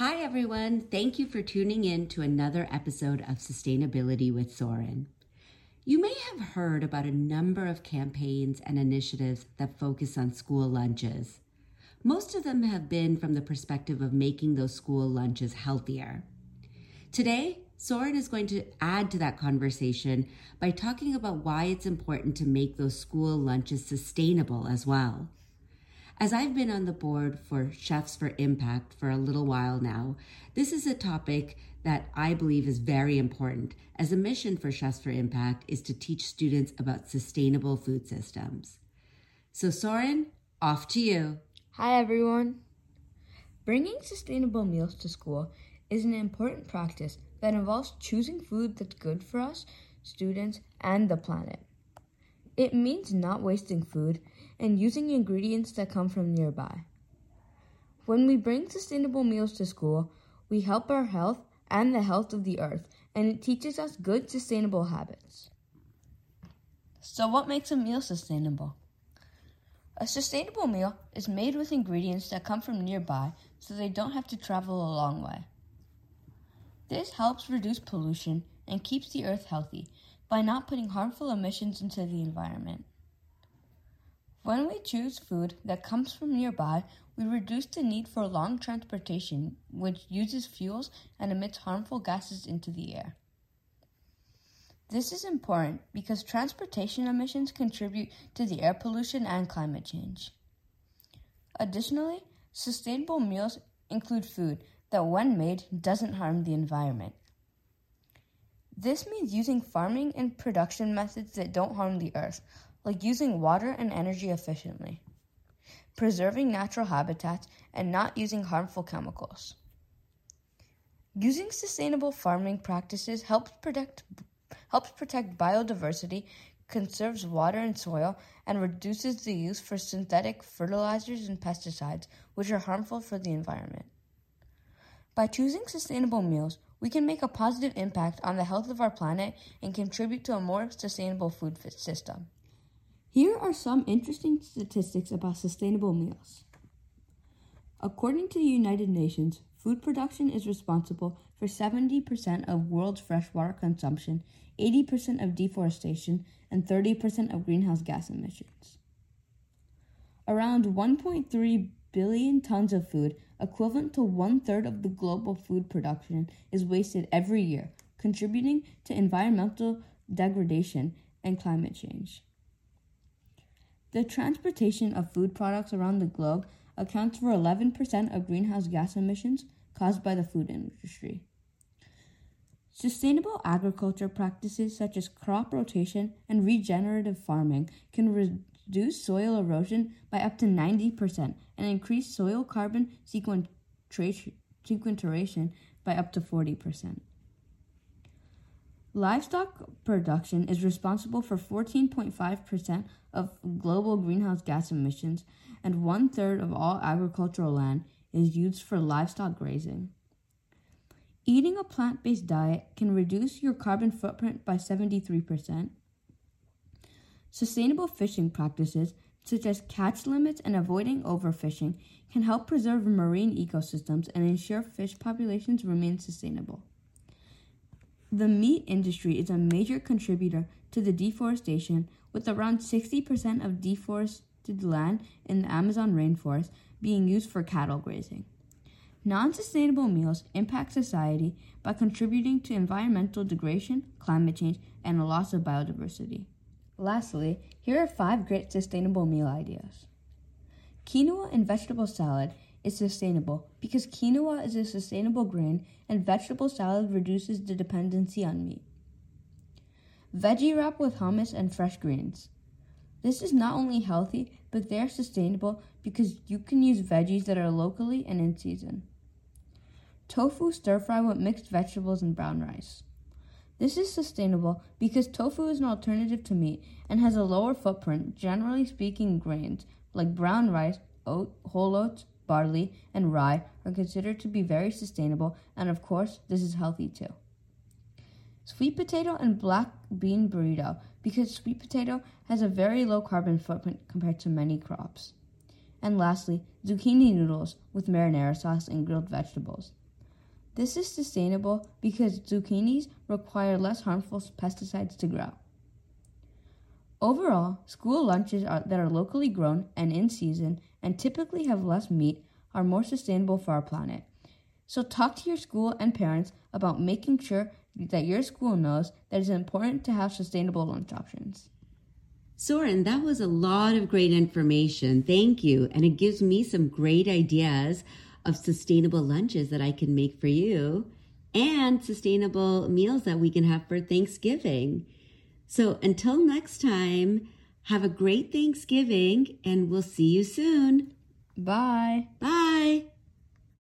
Hi, everyone. Thank you for tuning in to another episode of Sustainability with Soren. You may have heard about a number of campaigns and initiatives that focus on school lunches. Most of them have been from the perspective of making those school lunches healthier. Today, Soren is going to add to that conversation by talking about why it's important to make those school lunches sustainable as well. As I've been on the board for Chefs for Impact for a little while now, this is a topic that I believe is very important, as a mission for Chefs for Impact is to teach students about sustainable food systems. So, Soren, off to you. Hi, everyone. Bringing sustainable meals to school is an important practice that involves choosing food that's good for us, students, and the planet. It means not wasting food and using ingredients that come from nearby. When we bring sustainable meals to school, we help our health and the health of the earth, and it teaches us good sustainable habits. So, what makes a meal sustainable? A sustainable meal is made with ingredients that come from nearby so they don't have to travel a long way. This helps reduce pollution and keeps the earth healthy by not putting harmful emissions into the environment. When we choose food that comes from nearby, we reduce the need for long transportation, which uses fuels and emits harmful gases into the air. This is important because transportation emissions contribute to the air pollution and climate change. Additionally, sustainable meals include food that, when made, doesn't harm the environment. This means using farming and production methods that don't harm the earth, like using water and energy efficiently, preserving natural habitats, and not using harmful chemicals. Using sustainable farming practices helps protect, helps protect biodiversity, conserves water and soil, and reduces the use for synthetic fertilizers and pesticides, which are harmful for the environment. By choosing sustainable meals, we can make a positive impact on the health of our planet and contribute to a more sustainable food system. Here are some interesting statistics about sustainable meals. According to the United Nations, food production is responsible for 70% of world's freshwater consumption, 80% of deforestation, and 30% of greenhouse gas emissions. Around 1.3 billion tons of food, equivalent to one third of the global food production, is wasted every year, contributing to environmental degradation and climate change. The transportation of food products around the globe accounts for 11% of greenhouse gas emissions caused by the food industry. Sustainable agriculture practices such as crop rotation and regenerative farming can reduce soil erosion by up to 90% and increase soil carbon sequestration by up to 40%. Livestock production is responsible for 14.5% of global greenhouse gas emissions, and one third of all agricultural land is used for livestock grazing. Eating a plant based diet can reduce your carbon footprint by 73%. Sustainable fishing practices, such as catch limits and avoiding overfishing, can help preserve marine ecosystems and ensure fish populations remain sustainable. The meat industry is a major contributor to the deforestation, with around 60% of deforested land in the Amazon rainforest being used for cattle grazing. Non sustainable meals impact society by contributing to environmental degradation, climate change, and a loss of biodiversity. Lastly, here are five great sustainable meal ideas. Quinoa and vegetable salad is sustainable because quinoa is a sustainable grain and vegetable salad reduces the dependency on meat. Veggie wrap with hummus and fresh greens. This is not only healthy, but they are sustainable because you can use veggies that are locally and in season. Tofu stir fry with mixed vegetables and brown rice. This is sustainable because tofu is an alternative to meat and has a lower footprint, generally speaking, grains like brown rice, oat, whole oats, barley, and rye are considered to be very sustainable, and of course, this is healthy too. Sweet potato and black bean burrito, because sweet potato has a very low carbon footprint compared to many crops. And lastly, zucchini noodles with marinara sauce and grilled vegetables. This is sustainable because zucchinis require less harmful pesticides to grow. Overall, school lunches are, that are locally grown and in season and typically have less meat are more sustainable for our planet. So, talk to your school and parents about making sure that your school knows that it's important to have sustainable lunch options. Soren, that was a lot of great information. Thank you. And it gives me some great ideas of sustainable lunches that I can make for you and sustainable meals that we can have for Thanksgiving. So until next time, have a great Thanksgiving and we'll see you soon. Bye. Bye.